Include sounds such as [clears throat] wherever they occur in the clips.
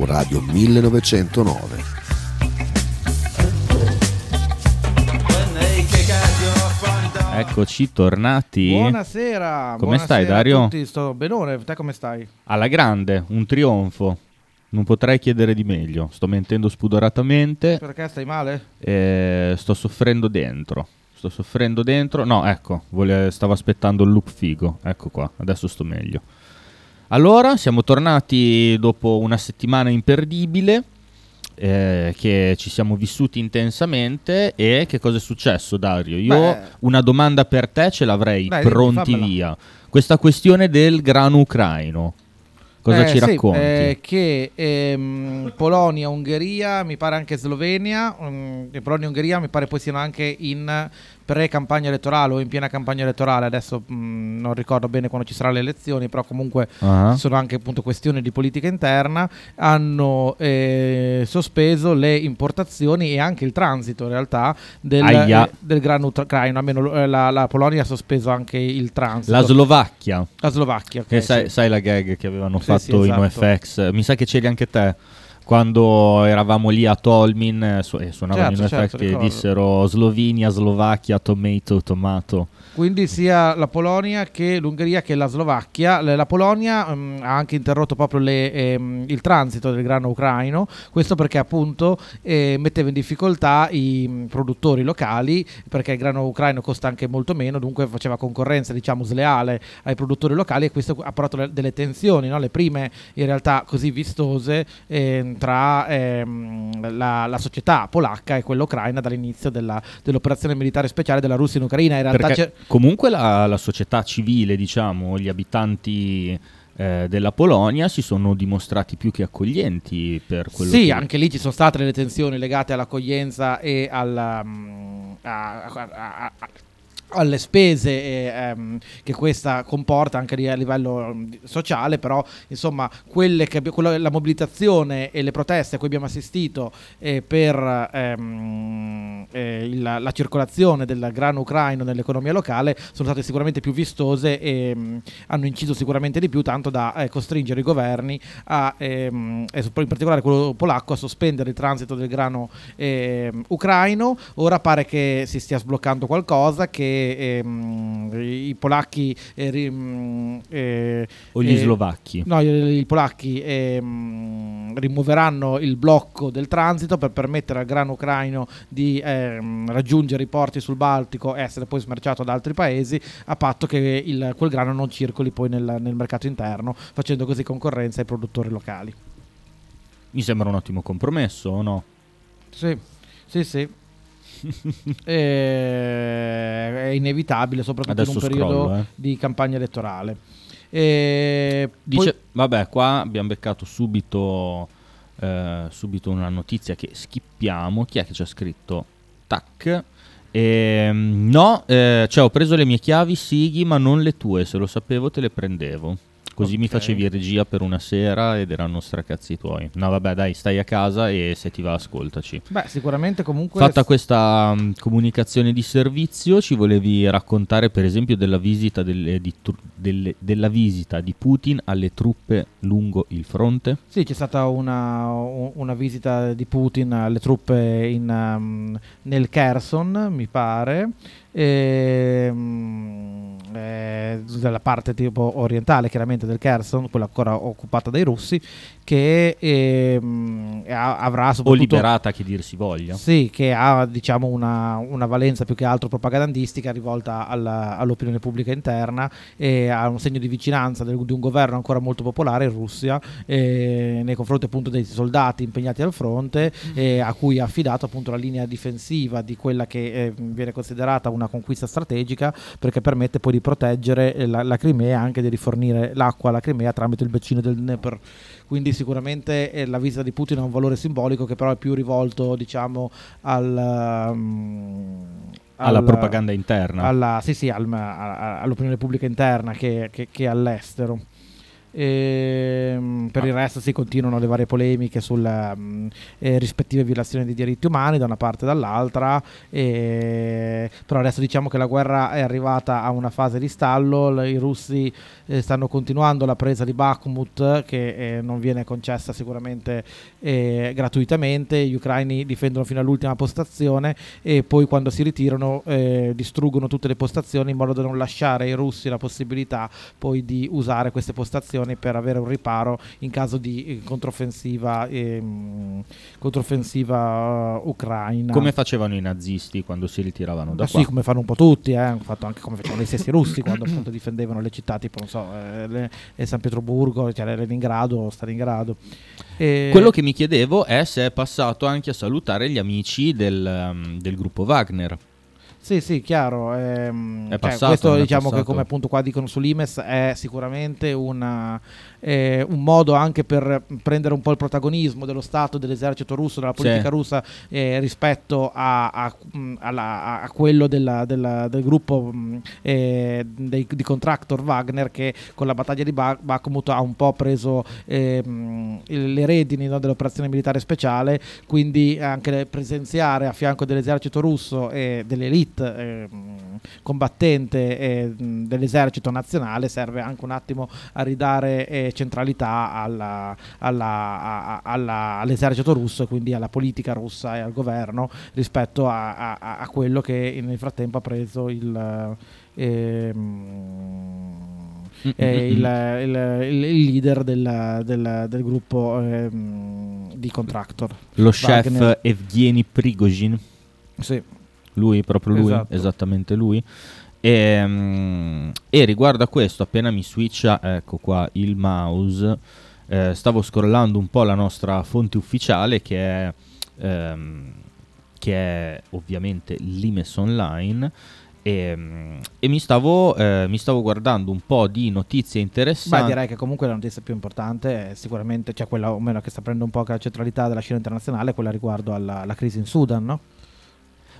su Radio 1909. Eccoci tornati. Buonasera. Come buonasera stai, a Dario? tutti, Sto benone, te come stai? Alla grande, un trionfo. Non potrei chiedere di meglio. Sto mentendo spudoratamente. Perché stai male? e sto soffrendo dentro. Sto soffrendo dentro. No, ecco, vole- stavo aspettando il look figo. Ecco qua, adesso sto meglio. Allora, siamo tornati dopo una settimana imperdibile. eh, che ci siamo vissuti intensamente. E che cosa è successo, Dario? Io Beh. una domanda per te ce l'avrei Dai, pronti fammela. via. Questa questione del grano ucraino. Cosa Eh, ci sì, racconti? eh, che ehm, Polonia, Ungheria, mi pare anche Slovenia, um, e Polonia e Ungheria mi pare poi siano anche in pre-campagna elettorale o in piena campagna elettorale, adesso mh, non ricordo bene quando ci saranno le elezioni, però comunque Ah. sono anche appunto questioni di politica interna, hanno eh, sospeso le importazioni e anche il transito in realtà del, eh, del grano ucraino, almeno eh, la, la Polonia ha sospeso anche il transito. La Slovacchia. La Slovacchia, ok, Che sai, sì. sai la gag che avevano Sì, fatto sì, in esatto. OFX? Mi sa che c'eri anche te. Quando eravamo lì a Tolmin eh, su- e suonavano Certo, in certo, OFX che ricordo. dissero Slovenia, Slovacchia, tomato, tomato. Quindi sia la Polonia che l'Ungheria che la Slovacchia. La Polonia mm, ha anche interrotto proprio le, ehm, il transito del grano ucraino, questo perché appunto eh, metteva in difficoltà i mm, produttori locali, perché il grano ucraino costa anche molto meno, dunque faceva concorrenza diciamo sleale ai produttori locali e questo ha portato le- delle tensioni, no? le prime in realtà così vistose ehm, tra ehm, la, la società polacca e quella ucraina dall'inizio della- dell'operazione militare speciale della Russia in Ucraina. In realtà c'è- comunque la, la società civile, diciamo, gli abitanti eh, della Polonia si sono dimostrati più che accoglienti per quello Sì, che... anche lì ci sono state delle tensioni legate all'accoglienza e alla, mm, a- a- a- alle spese eh, ehm, che questa comporta anche a livello mm, sociale, però insomma quelle che quello- la mobilitazione e le proteste a cui abbiamo assistito eh, per ehm, eh, il- la circolazione del grano ucraino nell'economia locale sono state sicuramente più vistose e mm, hanno inciso sicuramente di più, tanto da eh, costringere i governi a, ehm, e in particolare quello polacco a sospendere il transito del grano ehm, ucraino. Ora pare che si stia sbloccando qualcosa, che ehm, i polacchi mm, O gli slovacchi. No, i, i polacchi ehm, rimuoveranno il blocco del transito per permettere al grano ucraino di ehm, raggiungere i porti sul Baltico e essere poi smerciato da altri paesi, a patto che il- quel grano non circoli poi nel, nel mercato interno, facendo così concorrenza ai produttori locali. Mi sembra un ottimo compromesso, o no? Sì, sì, sì. [laughs] Eh, è inevitabile, soprattutto Adesso in un periodo scrollo, eh. di campagna elettorale. E poi- Dice, vabbè, qua abbiamo beccato subito, eh, subito una notizia che schippiamo. Chi è che ci ha scritto? Tac. Ehm, no, eh, cioè ho preso le mie chiavi Sighi, ma non le tue. Se lo sapevo, te le prendevo. Così mi Ok. facevi regia per una sera ed erano stracazzi tuoi. No, vabbè, dai, stai a casa e se ti va, ascoltaci. Beh, sicuramente comunque... Fatta questa mh, comunicazione di servizio, ci volevi raccontare per esempio della visita, delle- di tru- delle- della visita di Putin alle truppe lungo il fronte? Sì, c'è stata una, una visita di Putin alle truppe in, um, nel Kherson, mi pare, ehm, eh, dalla parte tipo orientale chiaramente del Kherson, quella ancora occupata dai russi, che ha- avrà O soprattutto... liberata, che dir si voglia. Sì, che ha diciamo una, una valenza più che altro propagandistica rivolta alla- all'opinione pubblica interna e ha un segno di vicinanza del- di un governo ancora molto popolare in Russia eh, nei confronti appunto dei soldati impegnati al fronte eh, a cui ha affidato appunto la linea difensiva di quella che eh, viene considerata una conquista strategica perché permette poi di proteggere eh, la, la Crimea e anche di rifornire l'acqua alla Crimea tramite il bacino del Dnepr quindi sicuramente eh, la visita di Putin ha un valore simbolico che però è più rivolto diciamo al, um, Alla al- propaganda interna. alla- sì, sì, al- all'opinione pubblica interna che, che- che all'estero E, mm, per il resto si continuano le varie polemiche sulle mm, eh, rispettive violazioni dei diritti umani da una parte e dall'altra, e, però adesso diciamo che la guerra è arrivata a una fase di stallo, l- i russi eh, stanno continuando la presa di Bakhmut che eh, non viene concessa sicuramente eh, gratuitamente, gli ucraini difendono fino all'ultima postazione e poi quando si ritirano eh, distruggono tutte le postazioni in modo da non lasciare ai russi la possibilità poi di usare queste postazioni per avere un riparo in caso di eh, controffensiva, ehm, controffensiva uh, ucraina. Come facevano i nazisti quando si ritiravano da Ma qua? sì, come fanno un po' tutti, eh, hanno fatto anche come facevano gli stessi russi quando appunto difendevano le città tipo, non so, eh, le- eh, San Pietroburgo, cioè Leningrado, Stalingrado. E- Quello che mi chiedevo è se è passato anche a salutare gli amici del, um, del gruppo Wagner. Sì, sì, chiaro. ehm, È cioè, passato, questo non è diciamo che passato? come appunto qua dicono sull'Imes è sicuramente una, eh, un modo anche per prendere un po' il protagonismo dello Stato, dell'esercito russo, della politica Sì. russa eh, rispetto a, a- alla- a quello della- della- del gruppo eh, dei- di contractor Wagner che con la battaglia di Ba- Bakhmut ha un po' preso eh, le redini no, dell'operazione militare speciale, quindi anche presenziare a fianco dell'esercito russo e dell'elite eh, combattente eh, dell'esercito nazionale serve anche un attimo a ridare centralità alla- alla- alla- all'esercito russo e quindi alla politica russa e al governo rispetto a, a- a quello che nel frattempo ha preso il... ehm, eh, il, il- il- il leader del, del- del gruppo ehm, di contractor. Lo chef Wagner. Evgeny Prigozhin, Sì. lui, proprio lui, Esatto. esattamente lui. E, mm, e riguardo a questo, appena mi switcha, ecco qua il mouse, eh, stavo scrollando un po' la nostra fonte ufficiale che è, ehm, che è ovviamente l'Imes Online. E, mm, e mi, stavo, eh, mi stavo guardando un po' di notizie interessanti. direi che comunque la notizia più importante è sicuramente, cioè quella o meno che sta prendendo un po' la centralità della scena internazionale, quella riguardo alla, alla crisi in Sudan, no?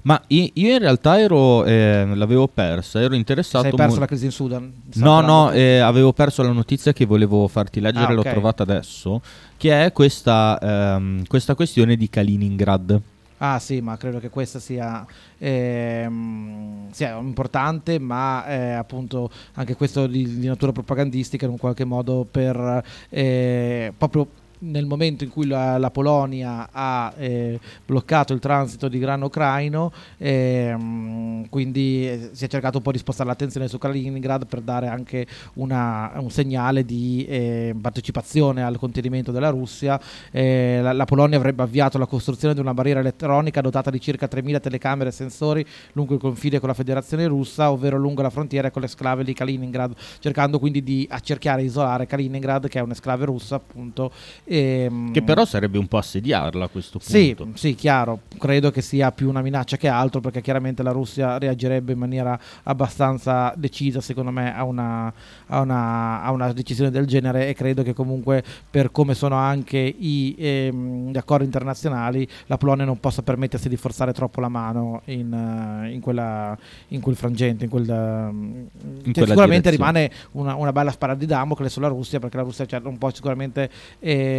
Ma io in realtà ero, eh, l'avevo persa, ero interessato. Sei perso mo- la crisi in Sudan? No, no, eh, avevo perso la notizia che volevo farti leggere, Ah, l'ho ok. trovata adesso, che è questa, ehm, questa questione di Kaliningrad. Ah sì, ma credo che questa sia, ehm, sia importante, ma eh, appunto anche questo di, di natura propagandistica in un qualche modo per eh, proprio nel momento in cui la, la Polonia ha eh, bloccato il transito di grano ucraino, ehm, quindi eh, si è cercato un po' di spostare l'attenzione su Kaliningrad per dare anche una- un segnale di eh, partecipazione al contenimento della Russia. Eh, la, la Polonia avrebbe avviato la costruzione di una barriera elettronica dotata di circa 3.000 telecamere e sensori lungo il confine con la Federazione Russa, ovvero lungo la frontiera con l'esclave di Kaliningrad, cercando quindi di accerchiare e isolare Kaliningrad, che è un'esclave russa, appunto. Ehm, Che però sarebbe un po' assediarla a questo sì, punto. sì, chiaro, credo che sia più una minaccia che altro perché chiaramente la Russia reagirebbe in maniera abbastanza decisa secondo me a una, a una- a una decisione del genere e credo che comunque per come sono anche i, ehm, gli accordi internazionali la Polonia non possa permettersi di forzare troppo la mano in, eh, in quella- in quel frangente, in quel, ehm, cioè, quella sicuramente direzione. rimane una, una bella spada di Damocle sulla Russia perché la Russia cioè, non può sicuramente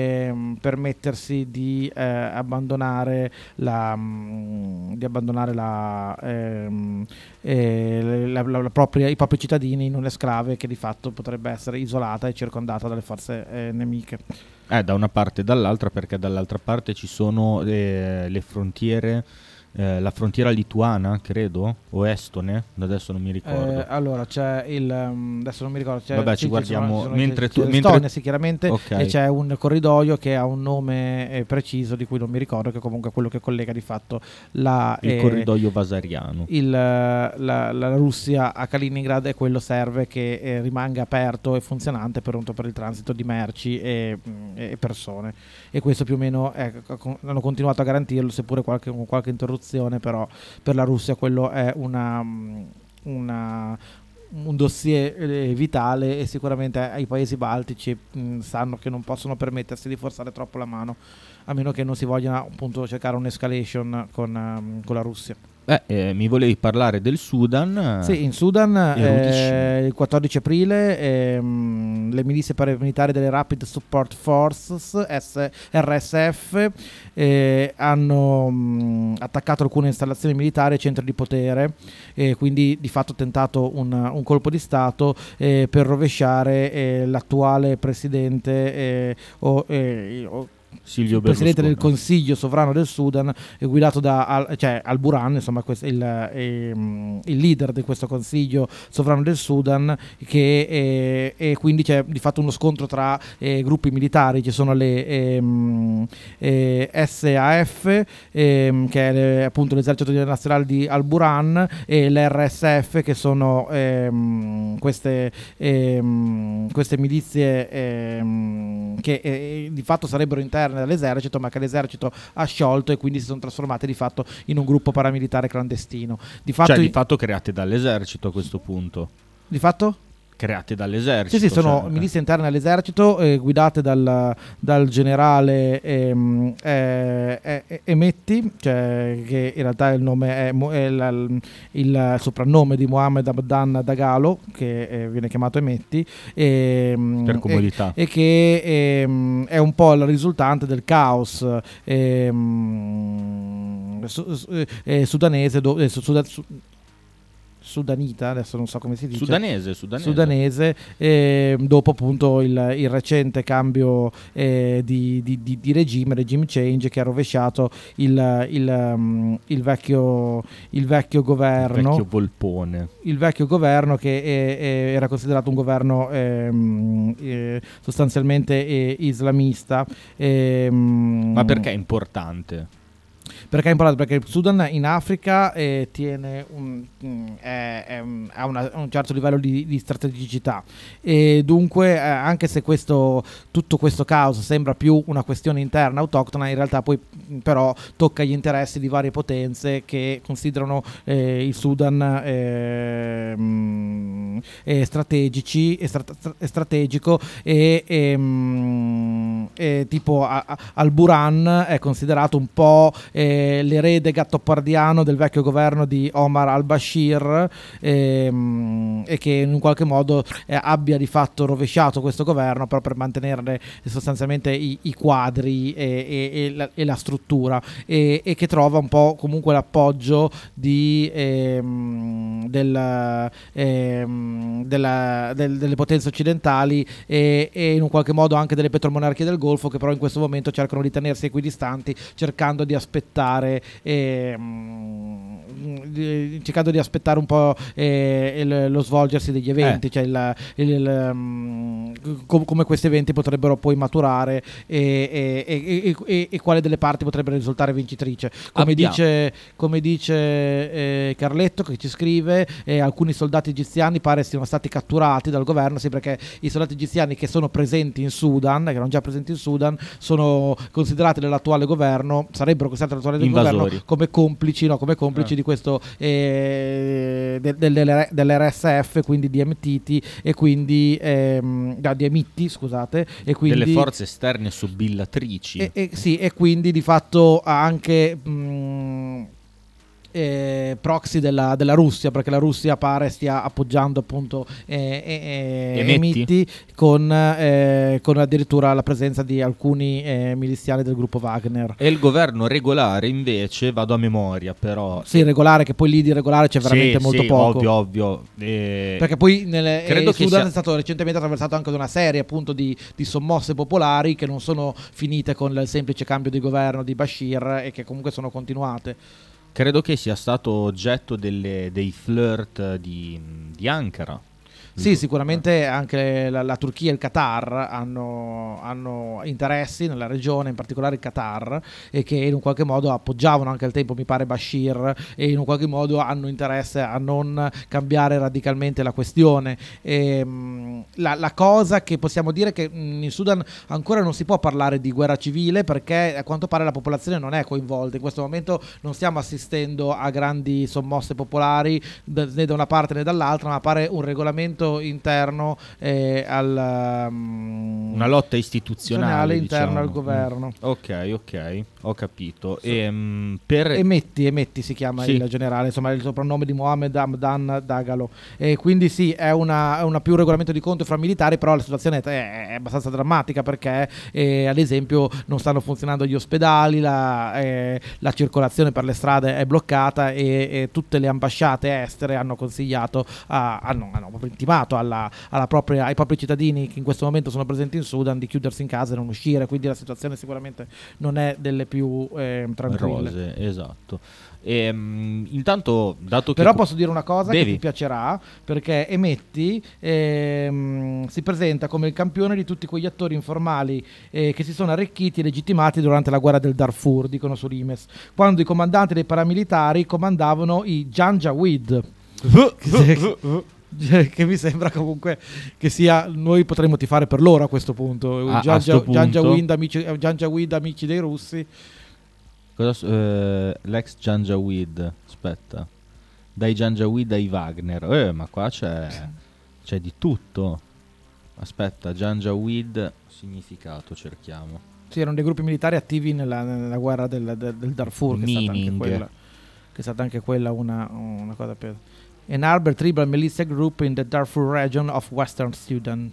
ehm, permettersi di eh, abbandonare la mm, di abbandonare la, ehm, eh, la- propria- i propri cittadini in un'esclave che di fatto potrebbe essere isolata e circondata dalle forze eh, nemiche. Eh, da una parte e dall'altra, perché dall'altra parte ci sono eh, le frontiere, eh, la frontiera lituana, credo, o estone, adesso non mi ricordo. Eh, allora c'è il um, adesso non mi ricordo c'è, Vabbè, ci guardiamo sono- mentre tu- mentre- sì, chiaramente Ok. e c'è un corridoio che ha un nome eh, preciso di cui non mi ricordo che comunque è quello che collega di fatto la, il eh, corridoio vasariano. il, la, la Russia a Kaliningrad e quello serve che eh, rimanga aperto e funzionante per, per il transito di merci e, mh, e persone e questo più o meno con- hanno continuato a garantirlo seppure qualche, con qualche interruzione però per la Russia quello è una, mh, una- un dossier eh, vitale e sicuramente ai paesi baltici mh, sanno che non possono permettersi di forzare troppo la mano a meno che non si voglia appunto cercare un'escalation con, ehm, con la Russia Beh, eh, mi volevi parlare del Sudan? Sì, in Sudan Eh, il 14 aprile ehm, le milizie paramilitari delle Rapid Support Forces S- RSF eh, hanno mh, attaccato alcune installazioni militari e centri di potere e quindi di fatto tentato un, un colpo di Stato eh, per rovesciare eh, l'attuale presidente eh, o, o Silvio il presidente del. Consiglio sovrano del Sudan, è guidato da Al, cioè, Al-Buran, insomma, questo- il, ehm, il leader di questo Consiglio sovrano del Sudan, che, eh, e quindi c'è di fatto uno scontro tra eh, gruppi militari, ci sono le ehm, eh, SAF, ehm, che è le- appunto l'esercito nazionale di Al-Buran, e l'RSF, che sono ehm, queste, ehm, queste milizie ehm, che eh, di fatto sarebbero interne all'esercito, ma che l'esercito ha sciolto e quindi si sono trasformate di fatto in un gruppo paramilitare clandestino. Di fatto, Cioè, di fatto create dall'esercito a questo punto. di fatto? Create dall'esercito. Sì, sì, sono cioè, milizie interne all'esercito eh, guidate dal, dal generale ehm, eh, eh, Emetti, cioè, che in realtà il, nome è, è il, il soprannome di Mohammed Abdan Dagalo, che eh, viene chiamato Emetti. ehm, Per comodità. e che ehm, è un po' la risultante del caos ehm, su- su- eh, sudanese, do- eh, su- suda- su- sudanita, adesso non so come si dice. Sudanese, sudanese. sudanese, ehm, dopo appunto il, il recente cambio eh, di, di- di- di regime, regime change, che ha rovesciato il, il, um, il vecchio, il vecchio governo Vecchio volpone. il vecchio governo che è- è- era considerato un governo ehm, eh, sostanzialmente eh, islamista. ehm, Ma perché è importante? Perché è importante? Perché il Sudan in Africa eh, un, mm, è- è ha una- un certo livello di, di strategicità e dunque eh, anche se questo, tutto questo caos sembra più una questione interna autoctona, in realtà poi mm, però tocca gli interessi di varie potenze che considerano eh, il Sudan eh, mm, eh, strategici, stra- stra- e strategico e, e, e tipo a- a- Al-Buran è considerato un po' eh, l'erede gattopardiano del vecchio governo di Omar al-Bashir ehm, e che in un qualche modo eh, abbia di fatto rovesciato questo governo però per mantenerne sostanzialmente i, i quadri e, e- e la, e la struttura e, che trova un po' comunque l'appoggio di, ehm, del, ehm, della- del- delle potenze occidentali e in un qualche modo anche delle petromonarchie del Golfo che però in questo momento cercano di tenersi equidistanti cercando di aspettare ehm, di- cercando di aspettare un po' eh, il- lo svolgersi degli eventi cioè il- il- il, um, com- come questi eventi potrebbero poi maturare e, e- e- e- e- e quale delle parti potrebbe risultare vincitrice. Come Abbiamo- dice, come dice eh, Carletto che ci scrive eh, alcuni soldati egiziani pare siano stati catturati dal governo sì perché i soldati egiziani che sono presenti in Sudan che erano già presenti in Sudan sono considerati dall'attuale governo sarebbero considerati dall'attuale Invasori. governo come complici no, come complici Ah. di questo eh, de- dell'RSF quindi di MTT e quindi ehm, no, di Emitti scusate e quindi Delle forze esterne subillatrici. e, e- sì, e quindi di fatto ha anche mh, eh, proxy della, della Russia, perché la Russia pare stia appoggiando appunto eh, eh, eh, Emetti? Emitti con, eh, con addirittura la presenza di alcuni eh, miliziani del gruppo Wagner. E il governo regolare invece, vado a memoria però... Sì, regolare, che poi lì di regolare c'è veramente Sì, molto sì, poco. Ovvio, ovvio. Eh, Perché poi nel Credo eh, che Sudan sia- è stato recentemente attraversato anche da una serie appunto di, di sommosse popolari che non sono finite con il semplice cambio di governo di Bashir e che comunque sono continuate. Credo che sia stato oggetto delle- dei flirt di, di Ankara. Sì, sicuramente anche la, la Turchia e il Qatar hanno, hanno interessi nella regione, in particolare il Qatar, e che in un qualche modo appoggiavano anche al tempo, mi pare, Bashir, e in un qualche modo hanno interesse a non cambiare radicalmente la questione. Ehm, la, la cosa che possiamo dire è che mh, in Sudan ancora non si può parlare di guerra civile perché a quanto pare la popolazione non è coinvolta. In questo momento non stiamo assistendo a grandi sommosse popolari né da una parte né dall'altra, ma pare un regolamento movimento interno eh, al um, una lotta istituzionale interna diciamo. al governo. Mm. Ok, ok, ho capito. E, um, per... Emetti, Emetti si chiama Sì. il generale, insomma il soprannome di Mohammed Hamdan Dagalo. E quindi sì, è una, è una più regolamento di conto fra militari, però la situazione è, è abbastanza drammatica perché eh, ad esempio non stanno funzionando gli ospedali, la, eh, la circolazione per le strade è bloccata e, e tutte le ambasciate estere hanno consigliato, a- hanno, hanno proprio intimato alla- alla propria- ai propri cittadini che in questo momento sono presenti in Sudan di chiudersi in casa e non uscire, quindi la situazione sicuramente non è delle più eh, tranquille. Rose, esatto. E, mm, intanto, dato che... Però posso dire una cosa che Devi. ti piacerà, perché Emetti ehm, si presenta come il campione di tutti quegli attori informali eh, che si sono arricchiti e legittimati durante la guerra del Darfur, dicono su Rimes, quando i comandanti dei paramilitari comandavano i Janjaweed. Che, che mi sembra comunque che sia noi potremmo tifare per loro a questo punto A- a Janja- sto punto. Janjaweed amici, dei russi Cosa eh, l'ex Janjaweed, aspetta. Dai Janjaweed ai Wagner. Eh, ma qua c'è, c'è di tutto. Aspetta, Janjaweed, significato cerchiamo. Sì, erano dei gruppi militari attivi nella, nella guerra del, del- del Darfur, che è, stata anche quella, che è stata anche quella una, una cosa più... An Arbor Tribal Militia Group in the Darfur region of Western Sudan.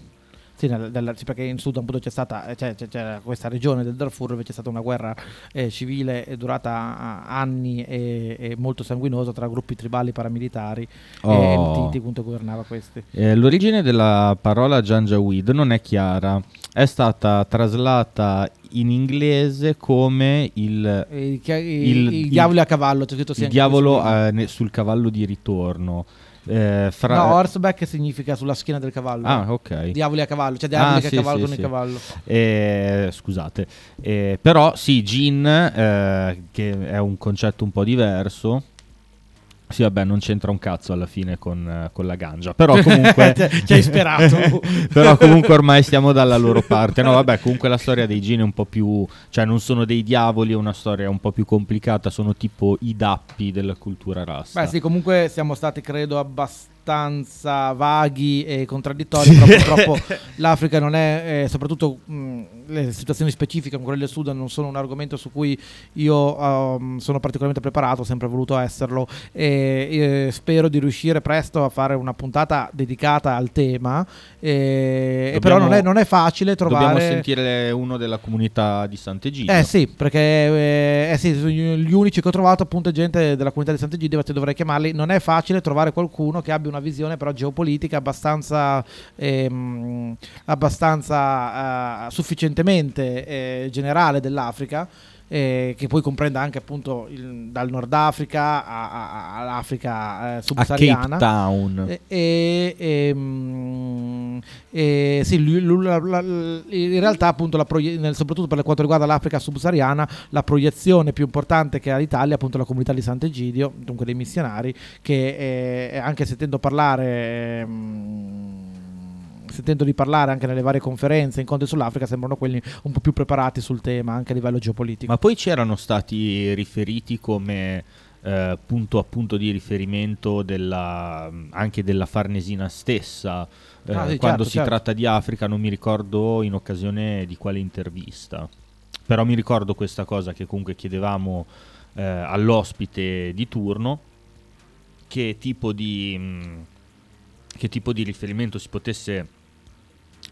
Sì, nel- nel- sì, perché in Sudan appunto c'è stata eh, c'è, c'è- questa regione del Darfur dove c'è stata una guerra eh, civile eh, durata ah, anni e, e molto sanguinosa tra gruppi tribali paramilitari e Oh. Mtiti appunto governava questi. Eh, l'origine della parola Janjaweed non è chiara. È stata traslata in inglese come il, E i, chia- i- Il- i il- diavoli a cavallo, c'è scritto il diavolo eh, sul cavallo di ritorno. Eh, fra- No, horseback significa sulla schiena del cavallo. Ah, ok. Diavoli a cavallo, cioè diavoli Ah, che sì, cavalcano sì, il sì. cavallo. Eh, scusate, Eh, però sì, gin, eh, che è un concetto un po' diverso. Sì, vabbè, non c'entra un cazzo alla fine con, eh, con la ganja. Però comunque. [laughs] Ci hai sperato. [laughs] però comunque ormai stiamo dalla loro parte. No, vabbè, comunque la storia dei gin è un po' più. cioè, non sono dei diavoli, è una storia un po' più complicata. Sono tipo i dappi della cultura rasta. Beh, sì, comunque siamo stati, credo, abbastanza vaghi e contraddittori. Però purtroppo [laughs] l'Africa non è, eh, soprattutto mh, le situazioni specifiche come quelle del Sudan, non sono un argomento su cui io um, sono particolarmente preparato, ho sempre voluto esserlo. E eh, spero di riuscire presto a fare una puntata dedicata al tema. E, e Dobbiamo- però non è, non è facile trovare. Dobbiamo sentire uno della comunità di Sant'Egidio. Eh sì, perché eh, eh sì, gli unici che ho trovato appunto è gente della comunità di Sant'Egidio, dovrei chiamarli. Non è facile trovare qualcuno che abbia una visione però geopolitica abbastanza, ehm, abbastanza eh, sufficientemente eh, generale dell'Africa. eh, che poi comprenda anche appunto il- dal Nord Africa a- a- a- all'Africa eh, a subsahariana Cape Town. e, e- ehm, e- sì, lui- lui- la- la- la- in realtà appunto proie- nel- soprattutto per quanto riguarda l'Africa subsahariana la proiezione più importante che ha l'Italia appunto la comunità di Sant'Egidio dunque dei missionari che eh, anche sentendo parlare ehm, sentendo di parlare anche nelle varie conferenze incontri sull'Africa sembrano quelli un po' più preparati sul tema anche a livello geopolitico Ma poi c'erano stati riferiti come eh, punto a punto di riferimento della, anche della Farnesina stessa. Eh, Ah, sì, quando certo, si certo. tratta di Africa, non mi ricordo in occasione di quale intervista. Però mi ricordo questa cosa che comunque chiedevamo eh, all'ospite di turno, che tipo di, mh, che tipo di riferimento si potesse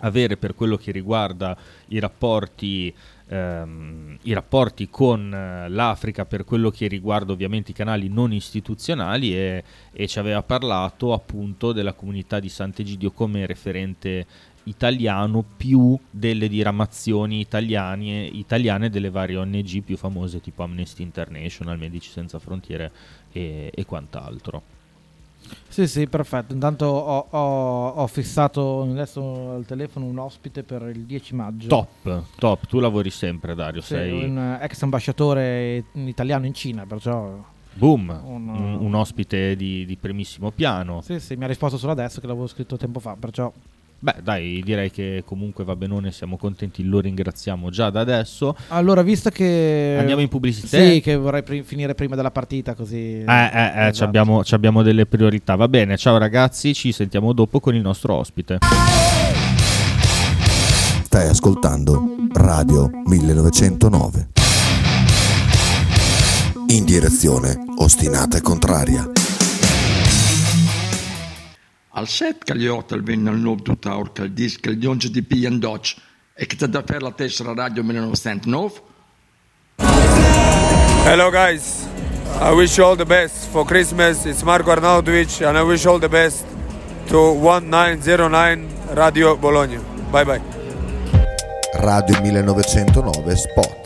avere per quello che riguarda i rapporti, ehm, i rapporti con eh, l'Africa per quello che riguarda ovviamente i canali non istituzionali e, e ci aveva parlato appunto della comunità di Sant'Egidio come referente italiano più delle diramazioni italiane, italiane delle varie ONG più famose tipo Amnesty International, Medici Senza Frontiere e, e quant'altro. Sì, sì, perfetto. Intanto ho, ho- ho fissato adesso al telefono un ospite per il 10 maggio. Top, top, tu lavori sempre Dario, Sì, sei un ex ambasciatore italiano in Cina, perciò boom, un- un, un ospite di, di primissimo piano. sì, sì, mi ha risposto solo adesso che l'avevo scritto tempo fa, perciò Beh, dai, direi che comunque va benone, siamo contenti, lo ringraziamo già da adesso. Allora, visto che. Andiamo in pubblicità? Sì, che vorrei pri- finire prima della partita, così. Eh, eh, eh, Esatto. ci abbiamo, ci abbiamo delle priorità. Va bene, ciao ragazzi, ci sentiamo dopo con il nostro ospite. Stai ascoltando Radio 1909. In direzione ostinata e contraria. Al set kan je hotel winnen loop doet daar kan dis kan jonge di pian dodge. Ik het daar per la tessera radio 1909. Hello guys, I wish you all the best for Christmas. It's Marco Arnautovic and I wish all the best to 1909 Radio Bologna. Bye bye. Radio 1909 Spot.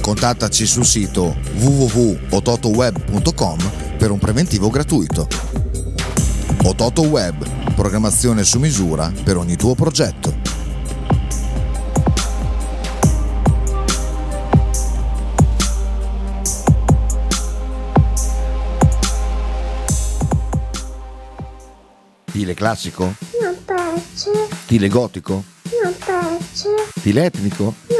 Contattaci sul sito www.ototoweb.com per un preventivo gratuito. Ototo Web, programmazione su misura per ogni tuo progetto. Stile classico? Non piace, Stile gotico? non piace, Stile etnico? non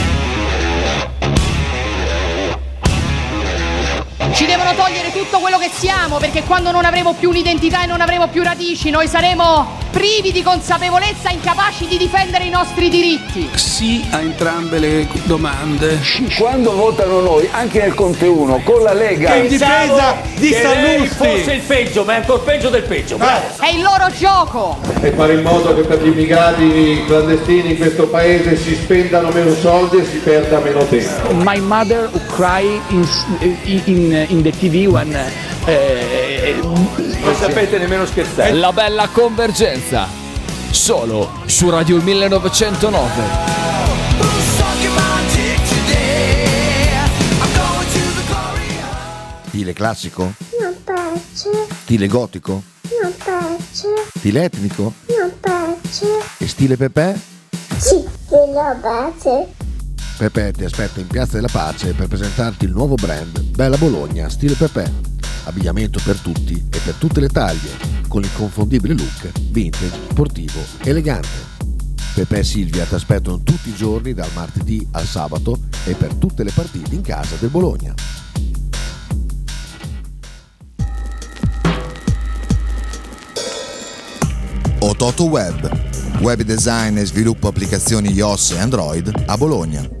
Ci devono togliere tutto quello che siamo perché quando non avremo più un'identità e non avremo più radici noi saremo privi di consapevolezza, incapaci di difendere i nostri diritti. Sì a entrambe le domande. Quando votano noi, anche nel Conte 1, con la Lega. in difesa di Sallusti. fosse il peggio, ma è ancora peggio del peggio. Bravo. È il loro gioco. E fare in modo che per gli immigrati clandestini in questo paese si spendano meno soldi e si perda meno tempo. My mother cry in, in, in the TV when eh, Non sapete nemmeno scherzare. La bella convergenza. Solo su Radio 1909. Stile classico? Non piace, Stile gotico? non piace, Stile etnico? non piace. E stile Pepe? Sì, e la base. Pepe ti aspetta in Piazza della Pace per presentarti il nuovo brand Bella Bologna Stile Pepe. Abbigliamento per tutti e per tutte le taglie, con l'inconfondibile look vintage, sportivo, elegante. Pepe e Silvia ti aspettano tutti i giorni dal martedì al sabato e per tutte le partite in casa del Bologna. Ototo Web. Web design e sviluppo applicazioni iOS e Android a Bologna.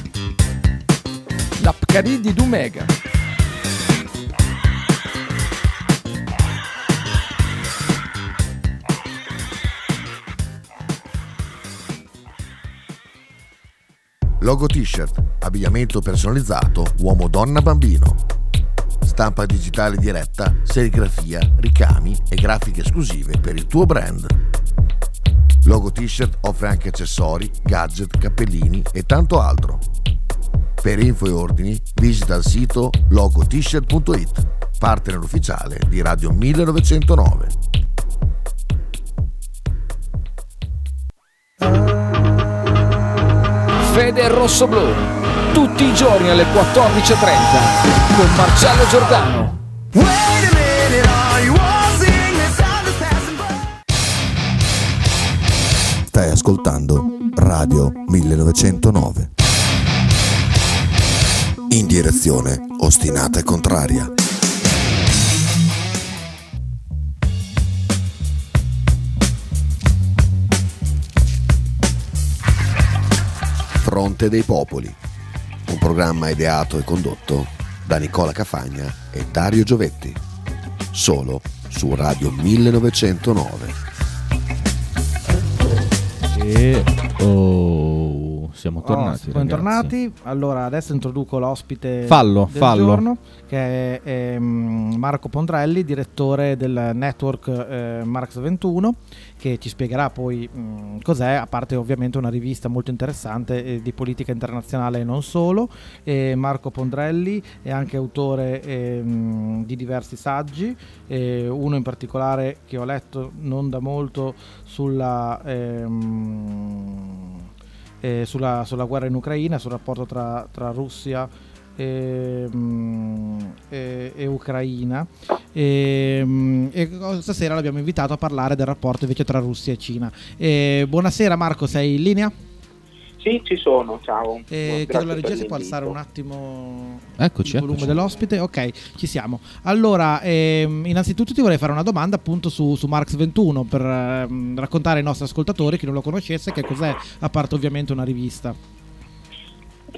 La Pcaridi Dumega. Logo t-shirt, abbigliamento personalizzato uomo donna bambino. Stampa digitale diretta, serigrafia, ricami e grafiche esclusive per il tuo brand. Logo t-shirt offre anche accessori, gadget, cappellini e tanto altro. Per info e ordini visita il sito logotshirt.it, partner ufficiale di Radio 1909. Fede Rossoblu, tutti i giorni alle 14.30 con Marcello Giordano. Stai ascoltando Radio 1909. In direzione ostinata e contraria. Fronte dei Popoli, un programma ideato e condotto da Nicola Cafagna e Dario Giovetti, solo su Radio 1909. E oh, siamo Oh, tornati. siamo ragazzi. tornati. Allora, adesso introduco l'ospite Fallo, del fallo. giorno, che è ehm, Marco Pondrelli, direttore del network eh, Marx 21, che ci spiegherà poi mh, cos'è, a parte ovviamente una rivista molto interessante eh, di politica internazionale e non solo. E Marco Pondrelli è anche autore ehm, di diversi saggi, eh, uno in particolare che ho letto non da molto sulla... ehm, eh, sulla, sulla guerra in Ucraina, sul rapporto tra, tra Russia e, mm, e- e Ucraina. E, mm, e stasera l'abbiamo invitato a parlare del rapporto invece tra Russia e Cina. E buonasera Marco, sei in linea? Sì, ci sono, ciao. Eh, chiedo alla regia se può alzare un attimo Eccoci, il volume eccoci. dell'ospite. Ok, ci siamo. Allora, ehm, innanzitutto ti vorrei fare una domanda appunto su, su Marx 21 per ehm, raccontare ai nostri ascoltatori, chi non lo conoscesse, che cos'è, a parte ovviamente una rivista.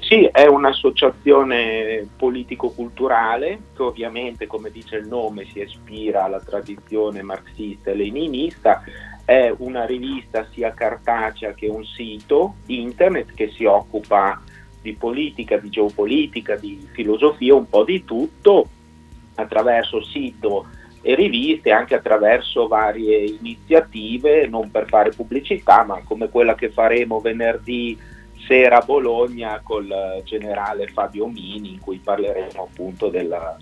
Sì, è un'associazione politico-culturale che ovviamente, come dice il nome, si ispira alla tradizione marxista e leninista. È una rivista sia cartacea che un sito internet che si occupa di politica, di geopolitica, di filosofia, un po' di tutto attraverso sito e riviste, anche attraverso varie iniziative, non per fare pubblicità, ma come quella che faremo venerdì sera a Bologna col generale Fabio Mini, in cui parleremo appunto della,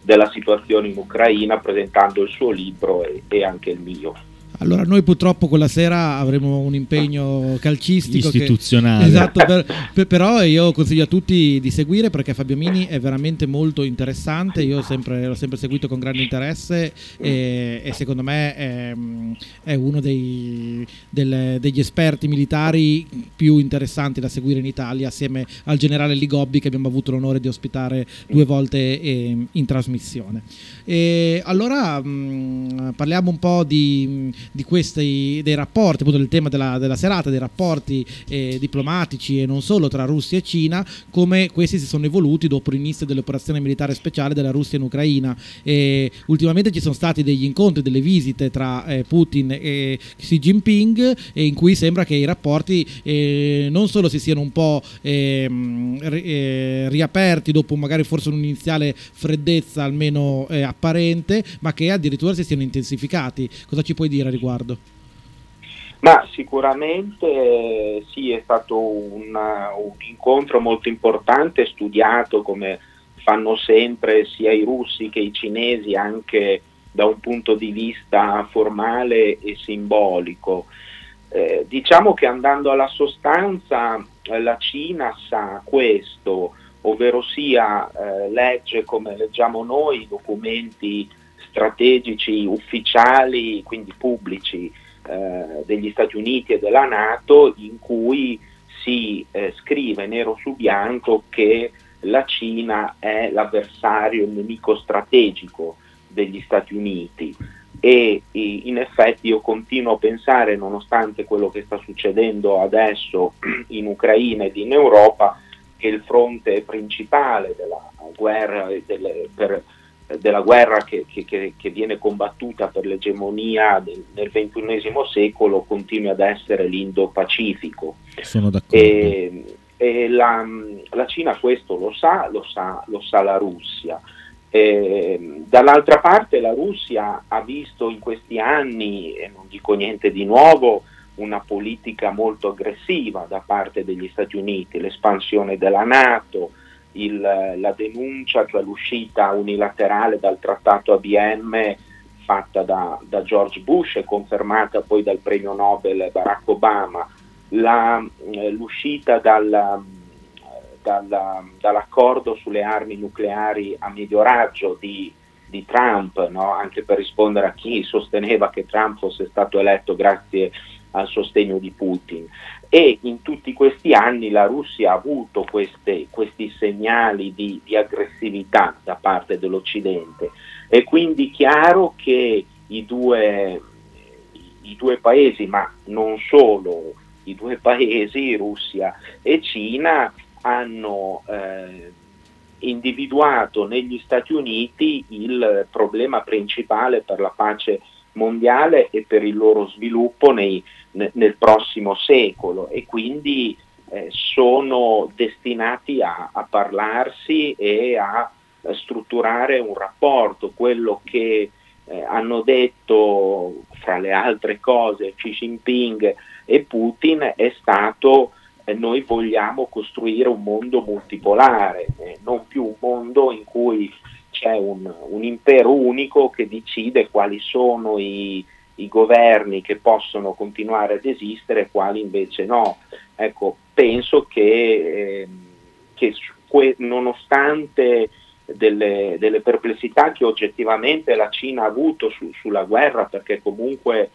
della situazione in Ucraina, presentando il suo libro e, e anche il mio. Allora, noi purtroppo quella sera avremo un impegno calcistico. che- Istituzionale. esatto, per- per- però io consiglio a tutti di seguire perché Fabio Mini è veramente molto interessante. Io sempre, l'ho sempre seguito con grande interesse e, e secondo me è, è uno dei- del- degli esperti militari più interessanti da seguire in Italia, assieme al generale Ligobbi che abbiamo avuto l'onore di ospitare due volte eh, in trasmissione. E allora mh, parliamo un po' di, di questi dei rapporti, appunto del tema della, della serata, dei rapporti eh, diplomatici e non solo tra Russia e Cina, come questi si sono evoluti dopo l'inizio dell'operazione militare speciale della Russia in Ucraina. E ultimamente ci sono stati degli incontri, delle visite tra eh, Putin e Xi Jinping, e in cui sembra che i rapporti eh, non solo si siano un po' ehm, ri- eh, riaperti dopo magari forse un'iniziale freddezza almeno eh, apparente, ma che addirittura si siano intensificati. Cosa ci puoi dire a riguardo? Ma sicuramente eh, sì, è stato una- un incontro molto importante, studiato come fanno sempre sia i russi che i cinesi, anche da un punto di vista formale e simbolico. Eh, diciamo che andando alla sostanza, eh, la Cina sa questo, ovvero sia eh, legge come leggiamo noi i documenti strategici ufficiali, quindi pubblici eh, degli Stati Uniti e della Nato in cui si eh, scrive nero su bianco che la Cina è l'avversario, il nemico strategico degli Stati Uniti e in effetti io continuo a pensare, nonostante quello che sta succedendo adesso [clears throat] in Ucraina ed in Europa, che il fronte principale della guerra, delle, per, della guerra che, che, che, viene combattuta per l'egemonia del, nel XXI secolo continui ad essere l'Indo-Pacifico. Sono d'accordo. E, e la, la, Cina questo lo sa, lo sa, lo sa la Russia. Eh, dall'altra parte la Russia ha visto in questi anni, e non dico niente di nuovo, una politica molto aggressiva da parte degli Stati Uniti, l'espansione della Nato, il, la denuncia, cioè l'uscita unilaterale dal trattato ABM fatta da, da, George Bush e confermata poi dal premio Nobel Barack Obama, la, eh, l'uscita dal dalla, dall'accordo sulle armi nucleari a medio raggio di, di Trump, no? anche per rispondere a chi sosteneva che Trump fosse stato eletto grazie al sostegno di Putin. E in tutti questi anni la Russia ha avuto queste, questi segnali di, di aggressività da parte dell'Occidente. È quindi chiaro che i due, i due paesi, ma non solo i due paesi, Russia e Cina, hanno eh, individuato negli Stati Uniti il problema principale per la pace mondiale e per il loro sviluppo nei, nel prossimo secolo. E quindi eh, sono destinati a, a, parlarsi e a strutturare un rapporto, quello che eh, hanno detto fra le altre cose Xi Jinping e Putin è stato noi vogliamo costruire un mondo multipolare, eh, non più un mondo in cui c'è un, un impero unico che decide quali sono i, i, governi che possono continuare ad esistere e quali invece no. Ecco, penso che, eh, che que- nonostante delle, delle, perplessità che oggettivamente la Cina ha avuto su, sulla guerra, perché comunque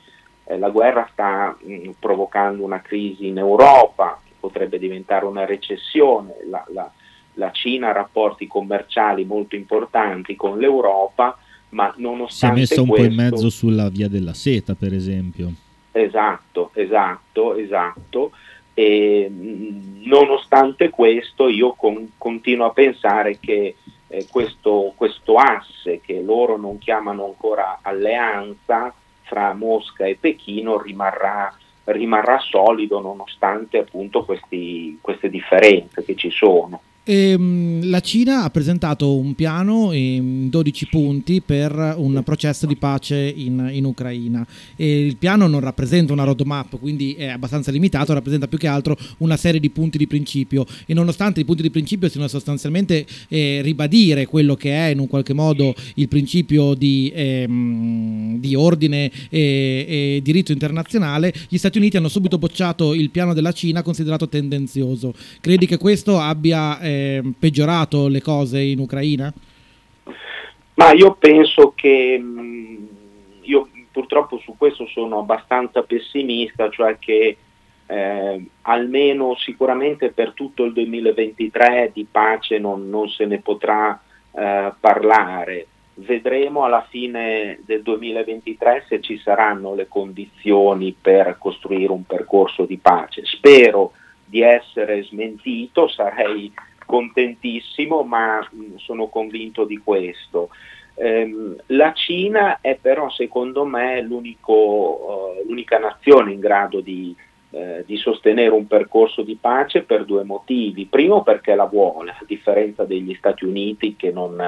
eh, la guerra sta mh, provocando una crisi in Europa, potrebbe diventare una recessione, la, la, la Cina ha rapporti commerciali molto importanti con l'Europa, ma nonostante Si è messa un questo, po' in mezzo sulla via della seta, per esempio. Esatto, esatto, esatto. E, nonostante questo io con, continuo a pensare che eh, questo, questo asse che loro non chiamano ancora alleanza fra Mosca e Pechino rimarrà rimarrà solido nonostante appunto questi, queste differenze che ci sono. Ehm, la Cina ha presentato un piano in 12 punti per un processo di pace in, in Ucraina. E il piano non rappresenta una roadmap, quindi è abbastanza limitato, rappresenta più che altro una serie di punti di principio. E nonostante i punti di principio siano sostanzialmente eh, ribadire quello che è in un qualche modo il principio di, ehm, di ordine e, e diritto internazionale, gli Stati Uniti hanno subito bocciato il piano della Cina considerato tendenzioso. Credi che questo abbia eh, peggiorato le cose in Ucraina? Ma io penso che io purtroppo su questo sono abbastanza pessimista, cioè che eh, almeno sicuramente per tutto il 2023 di pace non, non se ne potrà eh, parlare. Vedremo alla fine del 2023 se ci saranno le condizioni per costruire un percorso di pace. Spero di essere smentito, sarei contentissimo, ma sono convinto di questo. Ehm, la Cina è però secondo me uh, l'unica nazione in grado di, uh, di, sostenere un percorso di pace per due motivi. Primo perché la vuole, a differenza degli Stati Uniti che non,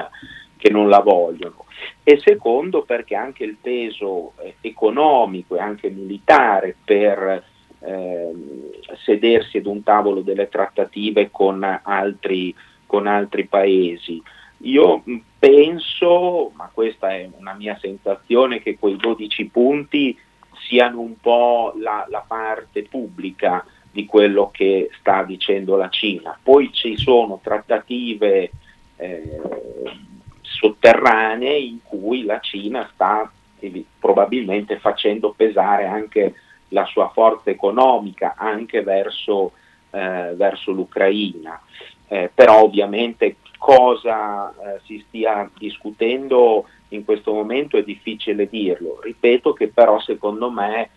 che non la vogliono. E secondo perché anche il peso eh, economico e anche militare per eh, sedersi ad un tavolo delle trattative con altri, con altri paesi. Io penso, ma questa è una mia sensazione, che quei 12 punti siano un po' la, la parte pubblica di quello che sta dicendo la Cina. Poi ci sono trattative eh, sotterranee in cui la Cina sta probabilmente facendo pesare anche la sua forza economica anche verso, eh, verso l'Ucraina. Eh, però ovviamente cosa eh, si stia discutendo in questo momento è difficile dirlo. Ripeto che però secondo me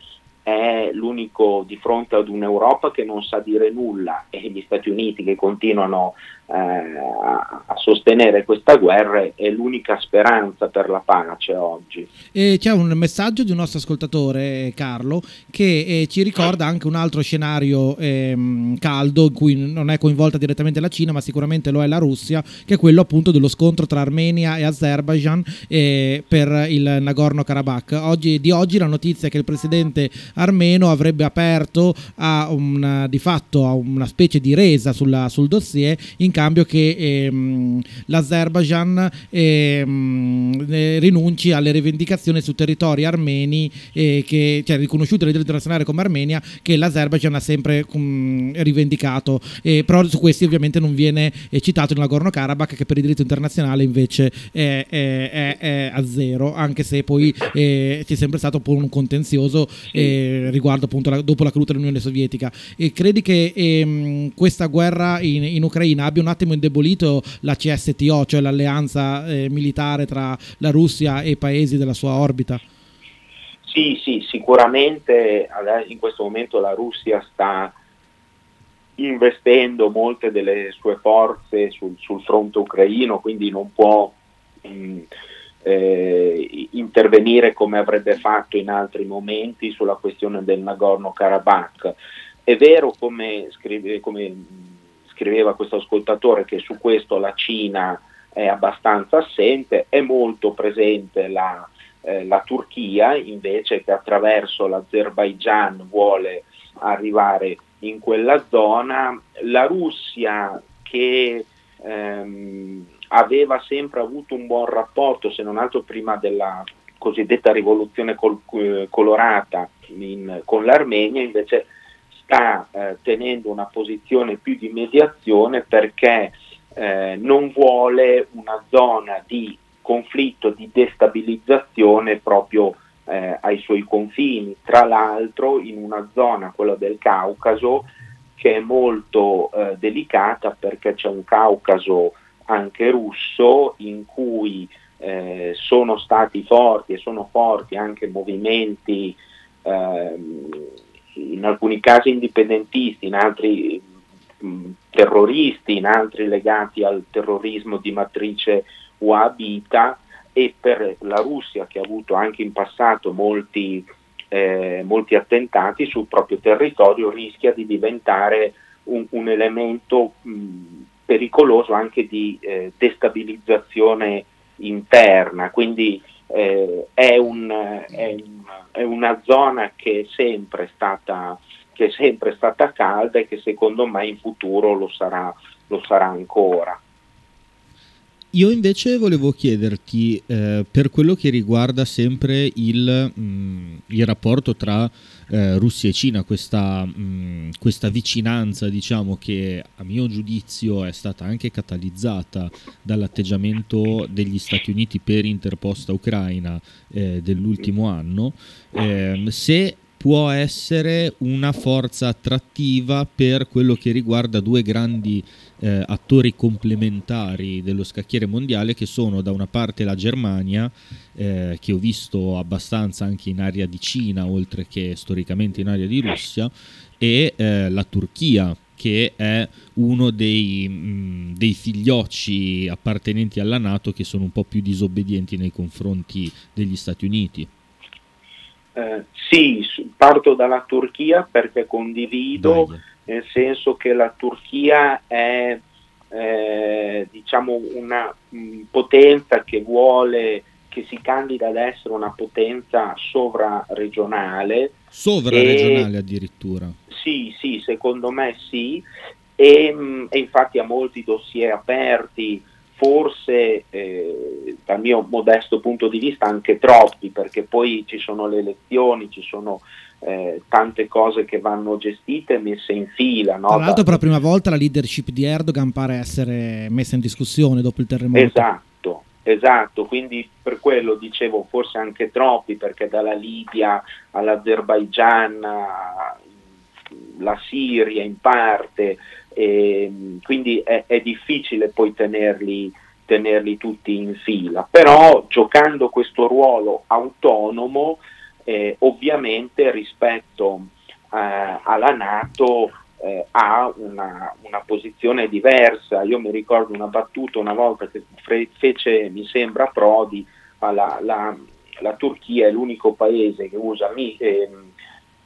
è l'unico di fronte ad un'Europa che non sa dire nulla e gli Stati Uniti che continuano a, a sostenere questa guerra è l'unica speranza per la pace oggi. E c'è un messaggio di un nostro ascoltatore, Carlo, che eh, ci ricorda anche un altro scenario ehm, caldo in cui non è coinvolta direttamente la Cina, ma sicuramente lo è la Russia, che è quello appunto dello scontro tra Armenia e Azerbaijan eh, per il Nagorno-Karabakh. Oggi, di oggi la notizia è che il presidente armeno avrebbe aperto una, di fatto a una specie di resa sulla, sul dossier in cambio che ehm, l'Azerbaijan ehm, eh, rinunci alle rivendicazioni su territori armeni eh, che, cioè riconosciuti a livello internazionale come Armenia che l'Azerbaijan ha sempre um, rivendicato. Eh, però su questi ovviamente non viene eh, citato il Nagorno-Karabakh che per il diritto internazionale invece è, è, è, a zero anche se poi eh, c'è sempre stato un contenzioso eh, riguardo appunto la, dopo la caduta dell'Unione Sovietica. E credi che ehm, questa guerra in, in Ucraina abbia un attimo indebolito la CSTO, cioè l'alleanza eh, militare tra la Russia e i paesi della sua orbita? Sì, sì, sicuramente in questo momento la Russia sta investendo molte delle sue forze sul, sul fronte ucraino, quindi non può mh, eh, intervenire come avrebbe fatto in altri momenti sulla questione del Nagorno-Karabakh. È vero, come, scrive, come scriveva questo ascoltatore, che su questo la Cina è abbastanza assente, è molto presente la, eh, la Turchia invece che attraverso l'Azerbaigian vuole arrivare in quella zona, la Russia che ehm, aveva sempre avuto un buon rapporto, se non altro prima della cosiddetta rivoluzione col, eh, colorata in, con l'Armenia, invece sta eh, tenendo una posizione più di mediazione perché eh, non vuole una zona di conflitto, di destabilizzazione proprio eh, ai suoi confini, tra l'altro in una zona, quella del Caucaso, che è molto eh, delicata perché c'è un Caucaso anche russo in cui eh, sono stati forti e sono forti anche movimenti ehm, in alcuni casi indipendentisti, in altri mh, terroristi, in altri legati al terrorismo di matrice wahhabita e per la Russia che ha avuto anche in passato molti, eh, molti attentati sul proprio territorio rischia di diventare un, un elemento mh, pericoloso anche di eh, destabilizzazione interna, quindi eh, è, un, è, è, una zona che è, sempre stata, che è sempre stata calda e che secondo me in futuro lo sarà, lo sarà ancora. Io invece volevo chiederti, eh, per quello che riguarda sempre il, mh, il rapporto tra eh, Russia e Cina, questa, mh, questa, vicinanza, diciamo, che a mio giudizio è stata anche catalizzata dall'atteggiamento degli Stati Uniti per interposta Ucraina eh, dell'ultimo anno, ehm, se può essere una forza attrattiva per quello che riguarda due grandi eh, attori complementari dello scacchiere mondiale che sono da una parte la Germania eh, che ho visto abbastanza anche in area di Cina oltre che storicamente in area di Russia e eh, la Turchia che è uno dei, mh, dei, figliocci appartenenti alla Nato che sono un po' più disobbedienti nei confronti degli Stati Uniti. Eh, sì, parto dalla Turchia perché condivido, Dai. nel senso che la Turchia è eh, diciamo una mh, potenza che vuole, che si candida ad essere una potenza sovraregionale. Sovraregionale e, addirittura. Sì, sì, secondo me sì, e, mh, e infatti ha molti dossier aperti forse eh, dal mio modesto punto di vista anche troppi perché poi ci sono le elezioni, ci sono eh, tante cose che vanno gestite e messe in fila. No? Tra l'altro per la prima volta la leadership di Erdogan pare essere messa in discussione dopo il terremoto. Esatto, esatto, quindi per quello dicevo forse anche troppi, perché dalla Libia all'Azerbaigian, la Siria in parte, quindi è, è, difficile poi tenerli, tenerli, tutti in fila, però giocando questo ruolo autonomo, eh, ovviamente rispetto eh, alla Nato eh, ha una, una, posizione diversa. Io mi ricordo una battuta una volta che fe- fece, mi sembra, Prodi, la, la, la, Turchia è l'unico paese che usa mi, eh,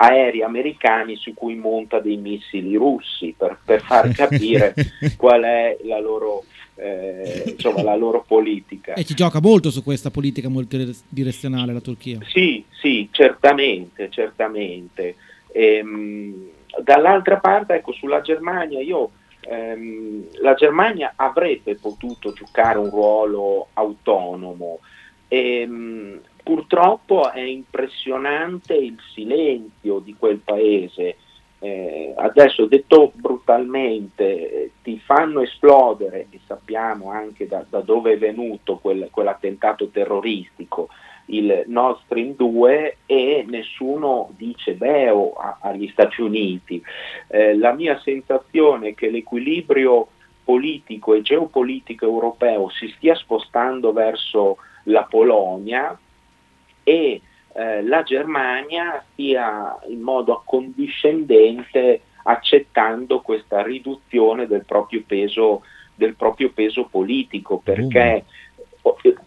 aerei americani su cui monta dei missili russi per, per far capire [laughs] qual è la loro, eh, insomma, la loro politica. E ci gioca molto su questa politica multidirezionale la Turchia. Sì, sì, certamente, certamente. Ehm, dall'altra parte, ecco, sulla Germania, io, ehm, la Germania avrebbe potuto giocare un ruolo autonomo. Ehm, purtroppo è impressionante il silenzio di quel paese. Eh, adesso detto brutalmente, ti fanno esplodere, e sappiamo anche da, da dove è venuto quel, quell'attentato terroristico, il Nord Stream 2 e nessuno dice beo agli Stati Uniti. Eh, la mia sensazione è che l'equilibrio politico e geopolitico europeo si stia spostando verso la Polonia e eh, la Germania stia in modo accondiscendente accettando questa riduzione del proprio peso, del proprio peso politico perché mm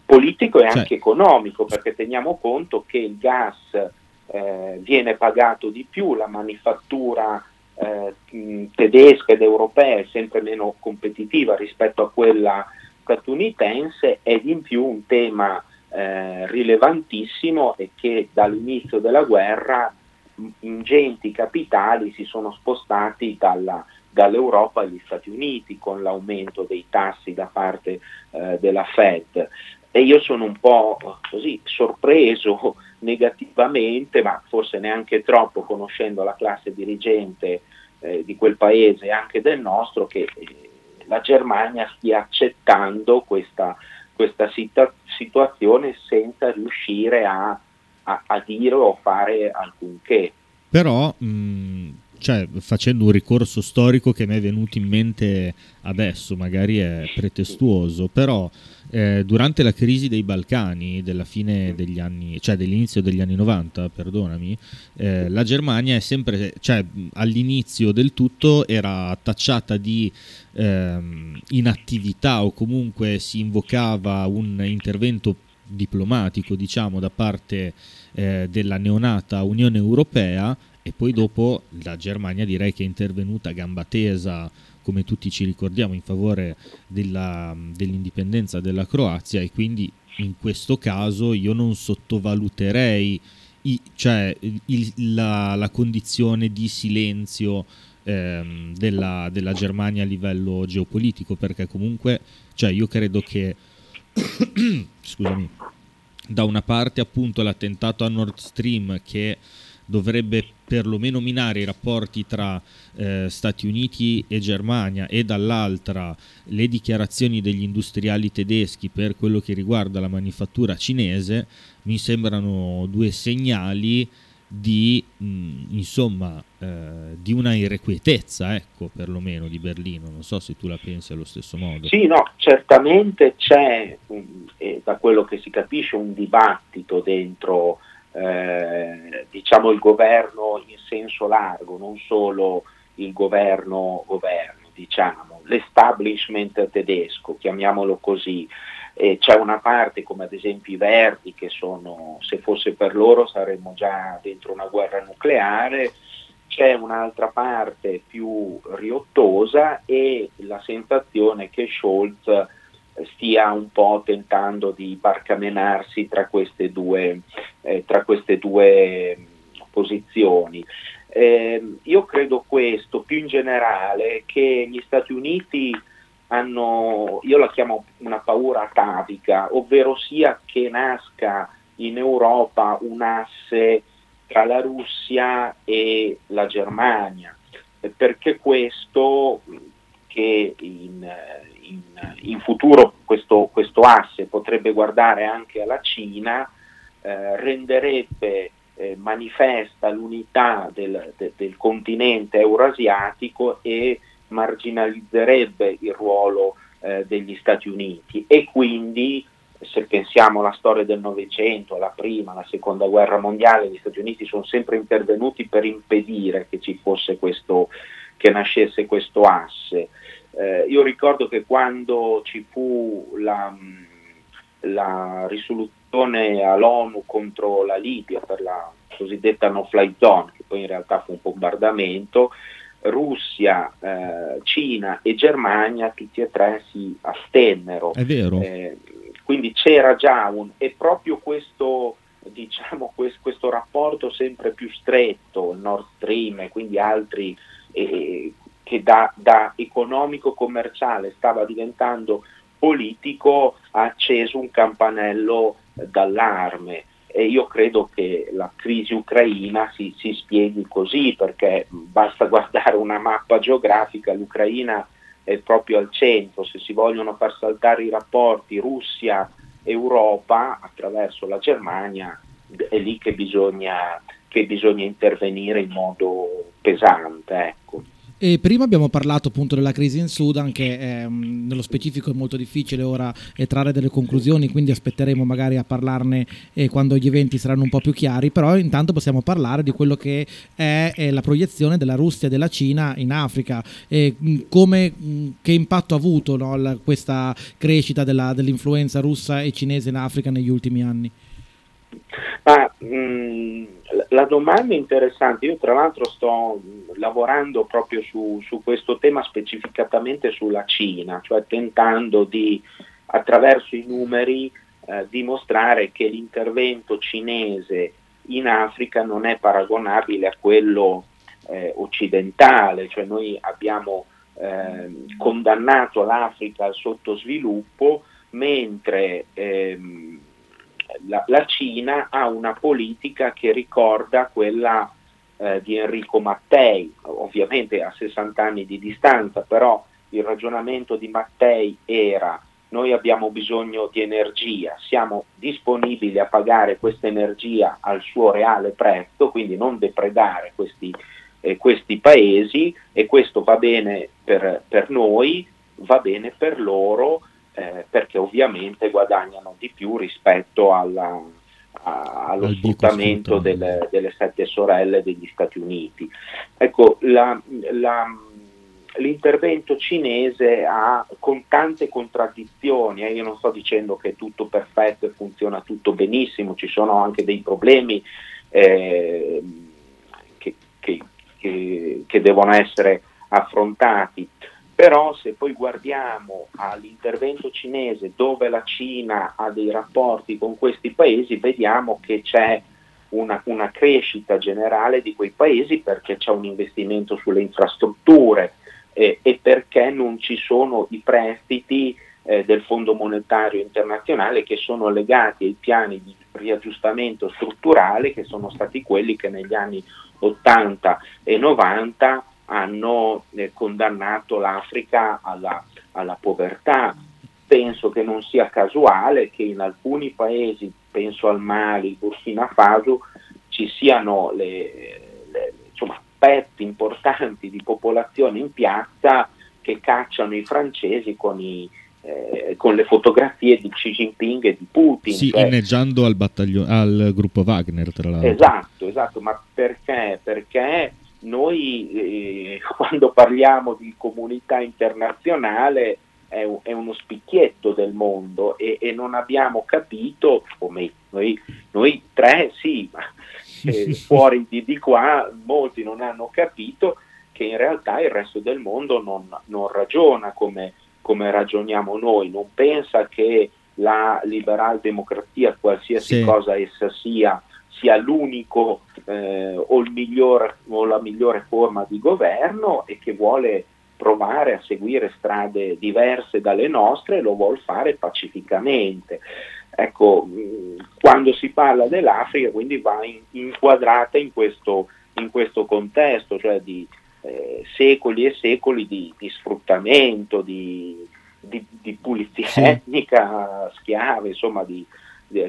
politico e anche cioè. economico, perché teniamo conto che il gas eh, viene pagato di più, la manifattura eh, tedesca ed europea è sempre meno competitiva rispetto a quella statunitense ed in più un tema eh, rilevantissimo è che dall'inizio della guerra ingenti capitali si sono spostati dalla, dall'Europa agli Stati Uniti con l'aumento dei tassi da parte eh, della Fed. E io sono un po' così sorpreso [laughs] negativamente, ma forse neanche troppo conoscendo la classe dirigente eh, di quel paese e anche del nostro, che eh, la Germania stia accettando questa, questa situa- situazione senza riuscire a, a, a, dire o fare alcunché. Però mh, cioè, facendo un ricorso storico che mi è venuto in mente adesso, magari è pretestuoso, però eh, durante la crisi dei Balcani della fine degli anni, cioè dell'inizio degli anni 90, perdonami, eh, la Germania è sempre, cioè all'inizio del tutto era tacciata di ehm, inattività o comunque si invocava un intervento diplomatico, diciamo, da parte eh, della neonata Unione Europea e poi dopo la Germania direi che è intervenuta a gamba tesa come tutti ci ricordiamo in favore della, dell'indipendenza della Croazia e quindi in questo caso io non sottovaluterei i, cioè, il, la, la, condizione di silenzio ehm, della, della, Germania a livello geopolitico perché comunque cioè, io credo che [coughs] scusami da una parte appunto l'attentato a Nord Stream che dovrebbe perlomeno minare i rapporti tra eh, Stati Uniti e Germania e dall'altra le dichiarazioni degli industriali tedeschi per quello che riguarda la manifattura cinese, mi sembrano due segnali di, mh, insomma, eh, di una irrequietezza, ecco, perlomeno di Berlino. Non so se tu la pensi allo stesso modo. Sì, no, certamente c'è, eh, da quello che si capisce, un dibattito dentro eh, diciamo il governo in senso largo, non solo il governo, governo diciamo, l'establishment tedesco, chiamiamolo così. Eh, c'è una parte come ad esempio i Verdi che sono, se fosse per loro saremmo già dentro una guerra nucleare, c'è un'altra parte più riottosa e la sensazione che Scholz stia un po' tentando di barcamenarsi tra queste due, eh, tra queste due posizioni. Eh, io credo questo, più in generale, che gli Stati Uniti hanno, io la chiamo una paura atavica, ovvero sia che nasca in Europa un asse tra la Russia e la Germania, perché questo che in, in, in futuro questo, questo, asse potrebbe guardare anche alla Cina, eh, renderebbe eh, manifesta l'unità del, de, del continente eurasiatico e marginalizzerebbe il ruolo eh, degli Stati Uniti e quindi se pensiamo alla storia del Novecento, alla prima, alla seconda guerra mondiale, gli Stati Uniti sono sempre intervenuti per impedire che ci fosse questo, che nascesse questo asse. Eh, io ricordo che quando ci fu la, la risoluzione all'ONU contro la Libia per la cosiddetta no-fly zone, che poi in realtà fu un bombardamento, Russia, eh, Cina e Germania tutti e tre si astennero. È vero. Eh, quindi c'era già un, e proprio questo, diciamo, questo, questo rapporto sempre più stretto, Nord Stream e quindi altri, eh, che da, da economico-commerciale stava diventando politico, ha acceso un campanello d'allarme e io credo che la crisi ucraina si, si, spieghi così perché basta guardare una mappa geografica, l'Ucraina è proprio al centro, se si vogliono far saltare i rapporti Russia-Europa attraverso la Germania è lì che bisogna, che bisogna intervenire in modo pesante. Ecco. E prima abbiamo parlato appunto della crisi in Sudan che ehm, nello specifico è molto difficile ora trarre delle conclusioni, quindi aspetteremo magari a parlarne eh, quando gli eventi saranno un po' più chiari, però intanto possiamo parlare di quello che è, è la proiezione della Russia e della Cina in Africa e come, che impatto ha avuto no, la, questa crescita della, dell'influenza russa e cinese in Africa negli ultimi anni. Ma, mh, la domanda è interessante, io tra l'altro sto lavorando proprio su, su, questo tema specificatamente sulla Cina, cioè tentando di attraverso i numeri eh, dimostrare che l'intervento cinese in Africa non è paragonabile a quello eh, occidentale, cioè noi abbiamo eh, condannato l'Africa al sottosviluppo mentre ehm, la, la, Cina ha una politica che ricorda quella eh, di Enrico Mattei, ovviamente a 60 anni di distanza, però il ragionamento di Mattei era noi abbiamo bisogno di energia, siamo disponibili a pagare questa energia al suo reale prezzo, quindi non depredare questi, eh, questi paesi e questo va bene per, per noi, va bene per loro eh, perché ovviamente guadagnano di più rispetto alla, a, allo Al sfruttamento delle, delle, sette sorelle degli Stati Uniti. Ecco, la, la, l'intervento cinese ha con tante contraddizioni, eh, io non sto dicendo che è tutto perfetto e funziona tutto benissimo, ci sono anche dei problemi eh, che, che, che, che devono essere affrontati però se poi guardiamo all'intervento cinese dove la Cina ha dei rapporti con questi paesi, vediamo che c'è una, una crescita generale di quei paesi perché c'è un investimento sulle infrastrutture eh, e perché non ci sono i prestiti eh, del Fondo Monetario Internazionale che sono legati ai piani di riaggiustamento strutturale che sono stati quelli che negli anni 80 e 90 hanno eh, condannato l'Africa alla, alla povertà. Penso che non sia casuale che in alcuni paesi, penso al Mali, Burkina Faso, ci siano le, le, insomma, pezzi importanti di popolazione in piazza che cacciano i francesi con, i, eh, con le fotografie di Xi Jinping e di Putin. Sì, cioè, inneggiando al, al, gruppo Wagner, tra l'altro. Esatto, esatto, ma perché? Perché noi eh, [laughs] quando parliamo di comunità internazionale è, un, è uno spicchietto del mondo e, e, non abbiamo capito, come noi, noi tre sì, ma eh, fuori di, di, qua molti non hanno capito che in realtà il resto del mondo non, non ragiona come, come, ragioniamo noi, non pensa che la liberal democrazia, qualsiasi sì. cosa essa sia, sia l'unico eh, o, il miglior, o la migliore forma di governo e che vuole provare a seguire strade diverse dalle nostre lo vuole fare pacificamente. Ecco, quando si parla dell'Africa quindi va in, inquadrata in questo, in questo, contesto, cioè di eh, secoli e secoli di, di sfruttamento, di, di, di pulizia Sì. etnica, schiave, insomma di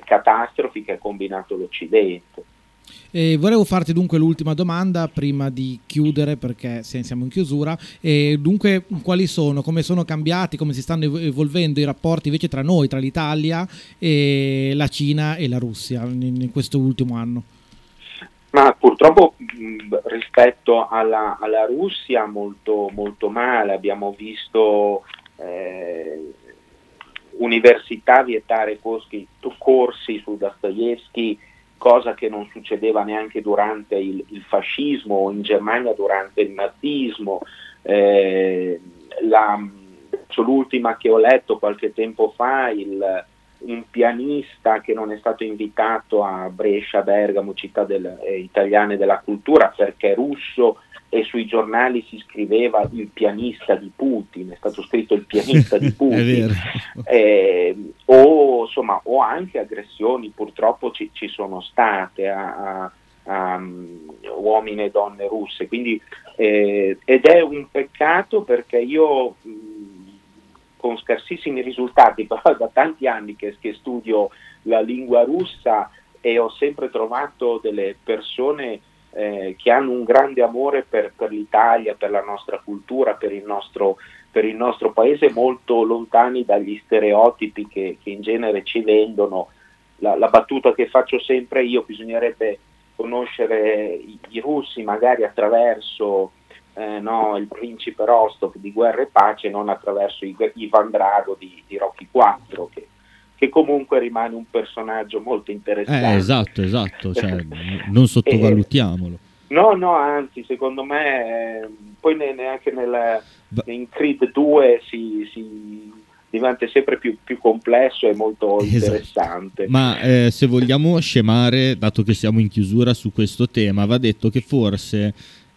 catastrofi che ha combinato l'Occidente. E volevo farti dunque l'ultima domanda prima di chiudere perché siamo in chiusura. E dunque, quali sono, come sono cambiati, come si stanno ev- evolvendo i rapporti invece tra noi, tra l'Italia, e la Cina e la Russia in, in questo ultimo anno? Ma purtroppo mh, rispetto alla, alla Russia molto, molto male, abbiamo visto eh, università vietare corsi, corsi su Dostoevsky, cosa che non succedeva neanche durante il, il fascismo o in Germania durante il nazismo. Eh, la, l'ultima che ho letto qualche tempo fa, il, un pianista che non è stato invitato a Brescia, Bergamo, città del, eh, italiane della cultura perché è russo e sui giornali si scriveva il pianista di Putin, è stato scritto il pianista di [laughs] Putin. Eh, o, insomma, o anche aggressioni purtroppo ci, ci sono state a, a- a, um, uomini e donne russe. Quindi, eh, ed è un peccato perché io mh, con scarsissimi risultati, [laughs] però da tanti anni che, che studio la lingua russa e ho sempre trovato delle persone eh, che hanno un grande amore per, per l'Italia, per la nostra cultura, per il nostro, per il nostro paese, molto lontani dagli stereotipi che, che in genere ci vendono. La, la battuta che faccio sempre io, bisognerebbe conoscere i, i russi magari attraverso eh, no, il principe Rostov di Guerra e Pace, non attraverso i- Ivan Drago di, di Rocky 4, che, che comunque rimane un personaggio molto interessante. Eh, esatto, esatto, cioè, [laughs] non sottovalutiamolo. No, no, anzi, secondo me, eh, poi ne- neanche nel, in Creed 2 si, si diventa sempre più, più complesso e molto Esatto. interessante. Ma eh, se vogliamo scemare, dato che siamo in chiusura su questo tema, va detto che forse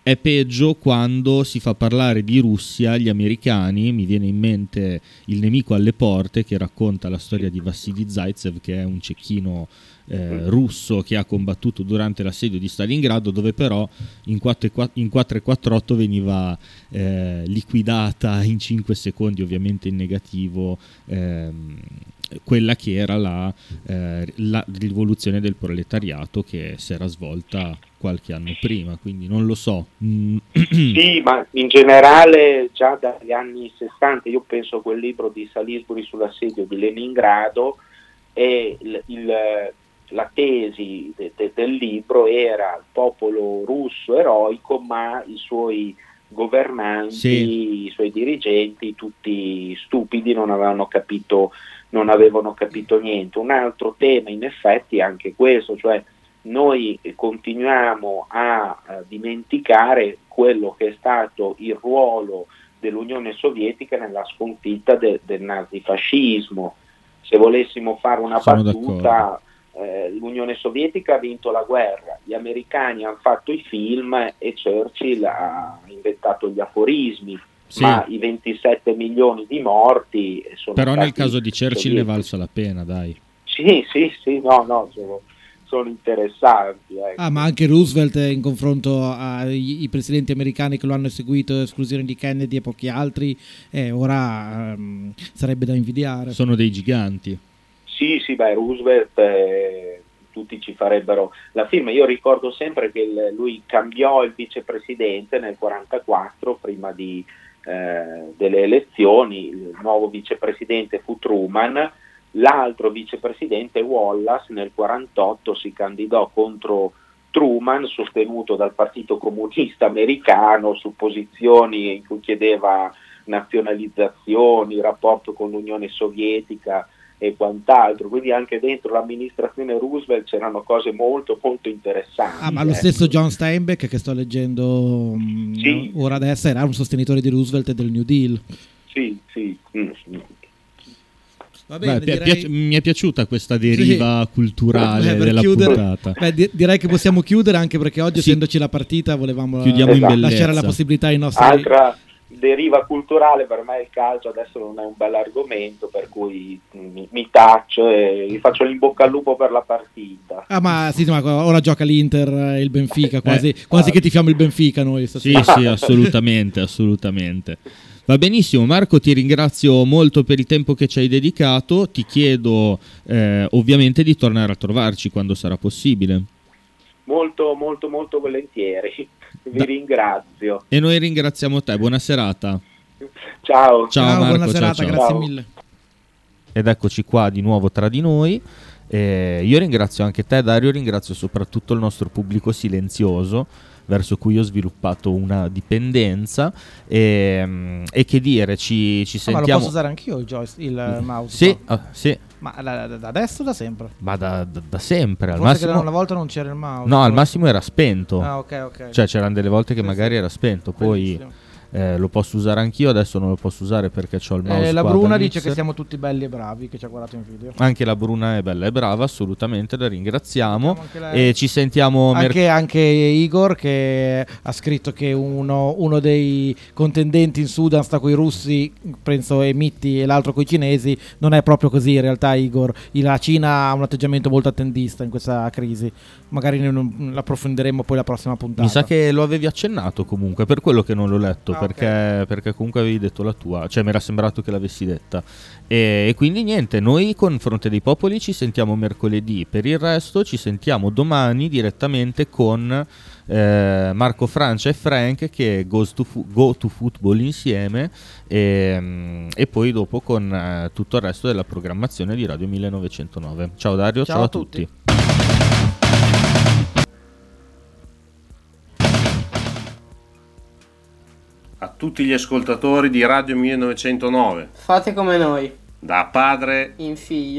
è peggio quando si fa parlare di Russia agli americani. Mi viene in mente Il nemico alle porte che racconta la storia di Vassili Zaitsev, che è un cecchino eh, russo che ha combattuto durante l'assedio di Stalingrado, dove però in 4 e qua- in 4 e 48 veniva eh, liquidata in 5 secondi, ovviamente in negativo, ehm, quella che era la, eh, la rivoluzione del proletariato che si era svolta qualche anno prima, quindi non lo so. Mm, Sì, ma in generale già dagli anni 60, io penso a quel libro di Salisbury sull'assedio di Leningrado e il- il- la tesi de- de- del libro era il popolo russo eroico, ma i suoi governanti, Sì. i suoi dirigenti, tutti stupidi, non avevano capito, non avevano capito niente. Un altro tema in effetti è anche questo, cioè noi continuiamo a eh, dimenticare quello che è stato il ruolo dell'Unione Sovietica nella sconfitta de- del nazifascismo. Se volessimo fare una Sono battuta, eh, l'Unione Sovietica ha vinto la guerra, gli americani hanno fatto i film e Churchill ha inventato gli aforismi, Sì. ma i 27 milioni di morti sono però nel caso di Churchill ne valsa la pena, dai. Sì, sì, sì, no, no, sono, sono interessanti. ecco. Ah, ma anche Roosevelt in confronto ai presidenti americani che lo hanno seguito, esclusione di Kennedy e pochi altri, eh, ora ehm, sarebbe da invidiare. Sono dei giganti. Sì, sì, beh, Roosevelt, eh, tutti ci farebbero la firma. Io ricordo sempre che il- lui cambiò il vicepresidente nel 1944, prima di, eh, delle elezioni, il nuovo vicepresidente fu Truman, l'altro vicepresidente Wallace nel 1948 si candidò contro Truman, sostenuto dal Partito Comunista Americano su posizioni in cui chiedeva nazionalizzazioni, rapporto con l'Unione Sovietica e quant'altro, quindi anche dentro l'amministrazione Roosevelt c'erano cose molto molto interessanti. Ah, ma lo ecco. stesso John Steinbeck che sto leggendo mm, Sì. ora adesso era un sostenitore di Roosevelt e del New Deal. Sì, sì. mm, mm. Va Beh, bene, pi- direi- piace- mi è piaciuta questa deriva Sì. culturale Beh, per della chiudere- puntata. beh, di- direi che possiamo chiudere anche perché oggi, Sì. essendoci la partita, volevamo eh, in lasciare la possibilità ai nostri. Altra deriva culturale per me il calcio adesso non è un bel argomento, per cui mi, mi taccio e vi faccio l'in bocca al lupo per la partita. Ah, ma sì, ma ora gioca l'Inter e il Benfica, quasi, Eh, quasi che tifiamo il Benfica noi Sì, stasera. sì, assolutamente, assolutamente. Va benissimo, Marco, ti ringrazio molto per il tempo che ci hai dedicato. Ti chiedo eh, ovviamente di tornare a trovarci quando sarà possibile. Molto, molto, molto volentieri. Vi ringrazio. E noi ringraziamo te. Buona serata. Ciao. Ciao, Marco. buona serata, ciao, ciao. grazie mille. Ed eccoci qua di nuovo tra di noi. Eh, io ringrazio anche te, Dario. Ringrazio soprattutto il nostro pubblico silenzioso verso cui ho sviluppato una dipendenza. E, mm, e che dire, ci, ci Ah, ma lo sentiamo. posso usare anch'io il, joystick, il mouse? Sì, ah, sì, Ma da, da- da adesso o da sempre? ma da, da- da sempre. Al Forse che massimo, una volta non c'era il mouse. no, al massimo era spento. Ah, ok, ok. Cioè, c'erano delle volte che Sì, magari sì. era spento. Poi Bellissimo. Eh, lo posso usare anch'io. Adesso non lo posso usare perché ho il mouse. Eh, la Bruna dice che siamo tutti belli e bravi, che ci ha guardato in video. Anche la Bruna è bella e brava, assolutamente, la ringraziamo. lei. E ci sentiamo merc- Anche, anche Igor che ha scritto che uno, uno dei contendenti in Sudan sta con i russi, penso e Mitti e l'altro con i cinesi, non è proprio così in realtà Igor. La Cina ha un atteggiamento molto attendista in questa crisi, magari ne- l'approfondiremo poi la prossima puntata. Mi sa che lo avevi accennato comunque, per quello che non l'ho letto, Ah, perché, perché comunque avevi detto la tua, cioè mi era sembrato che l'avessi detta. E, e quindi niente, noi con Fronte dei Popoli ci sentiamo mercoledì, per il resto ci sentiamo domani direttamente con eh, Marco Francia e Frank che to fu- go to football insieme e, mm, e poi dopo con eh, tutto il resto della programmazione di Radio 1909. Ciao Dario, ciao, Ciao a a tutti. tutti. A tutti gli ascoltatori di Radio 1909. Fate come noi, Da padre in figlio.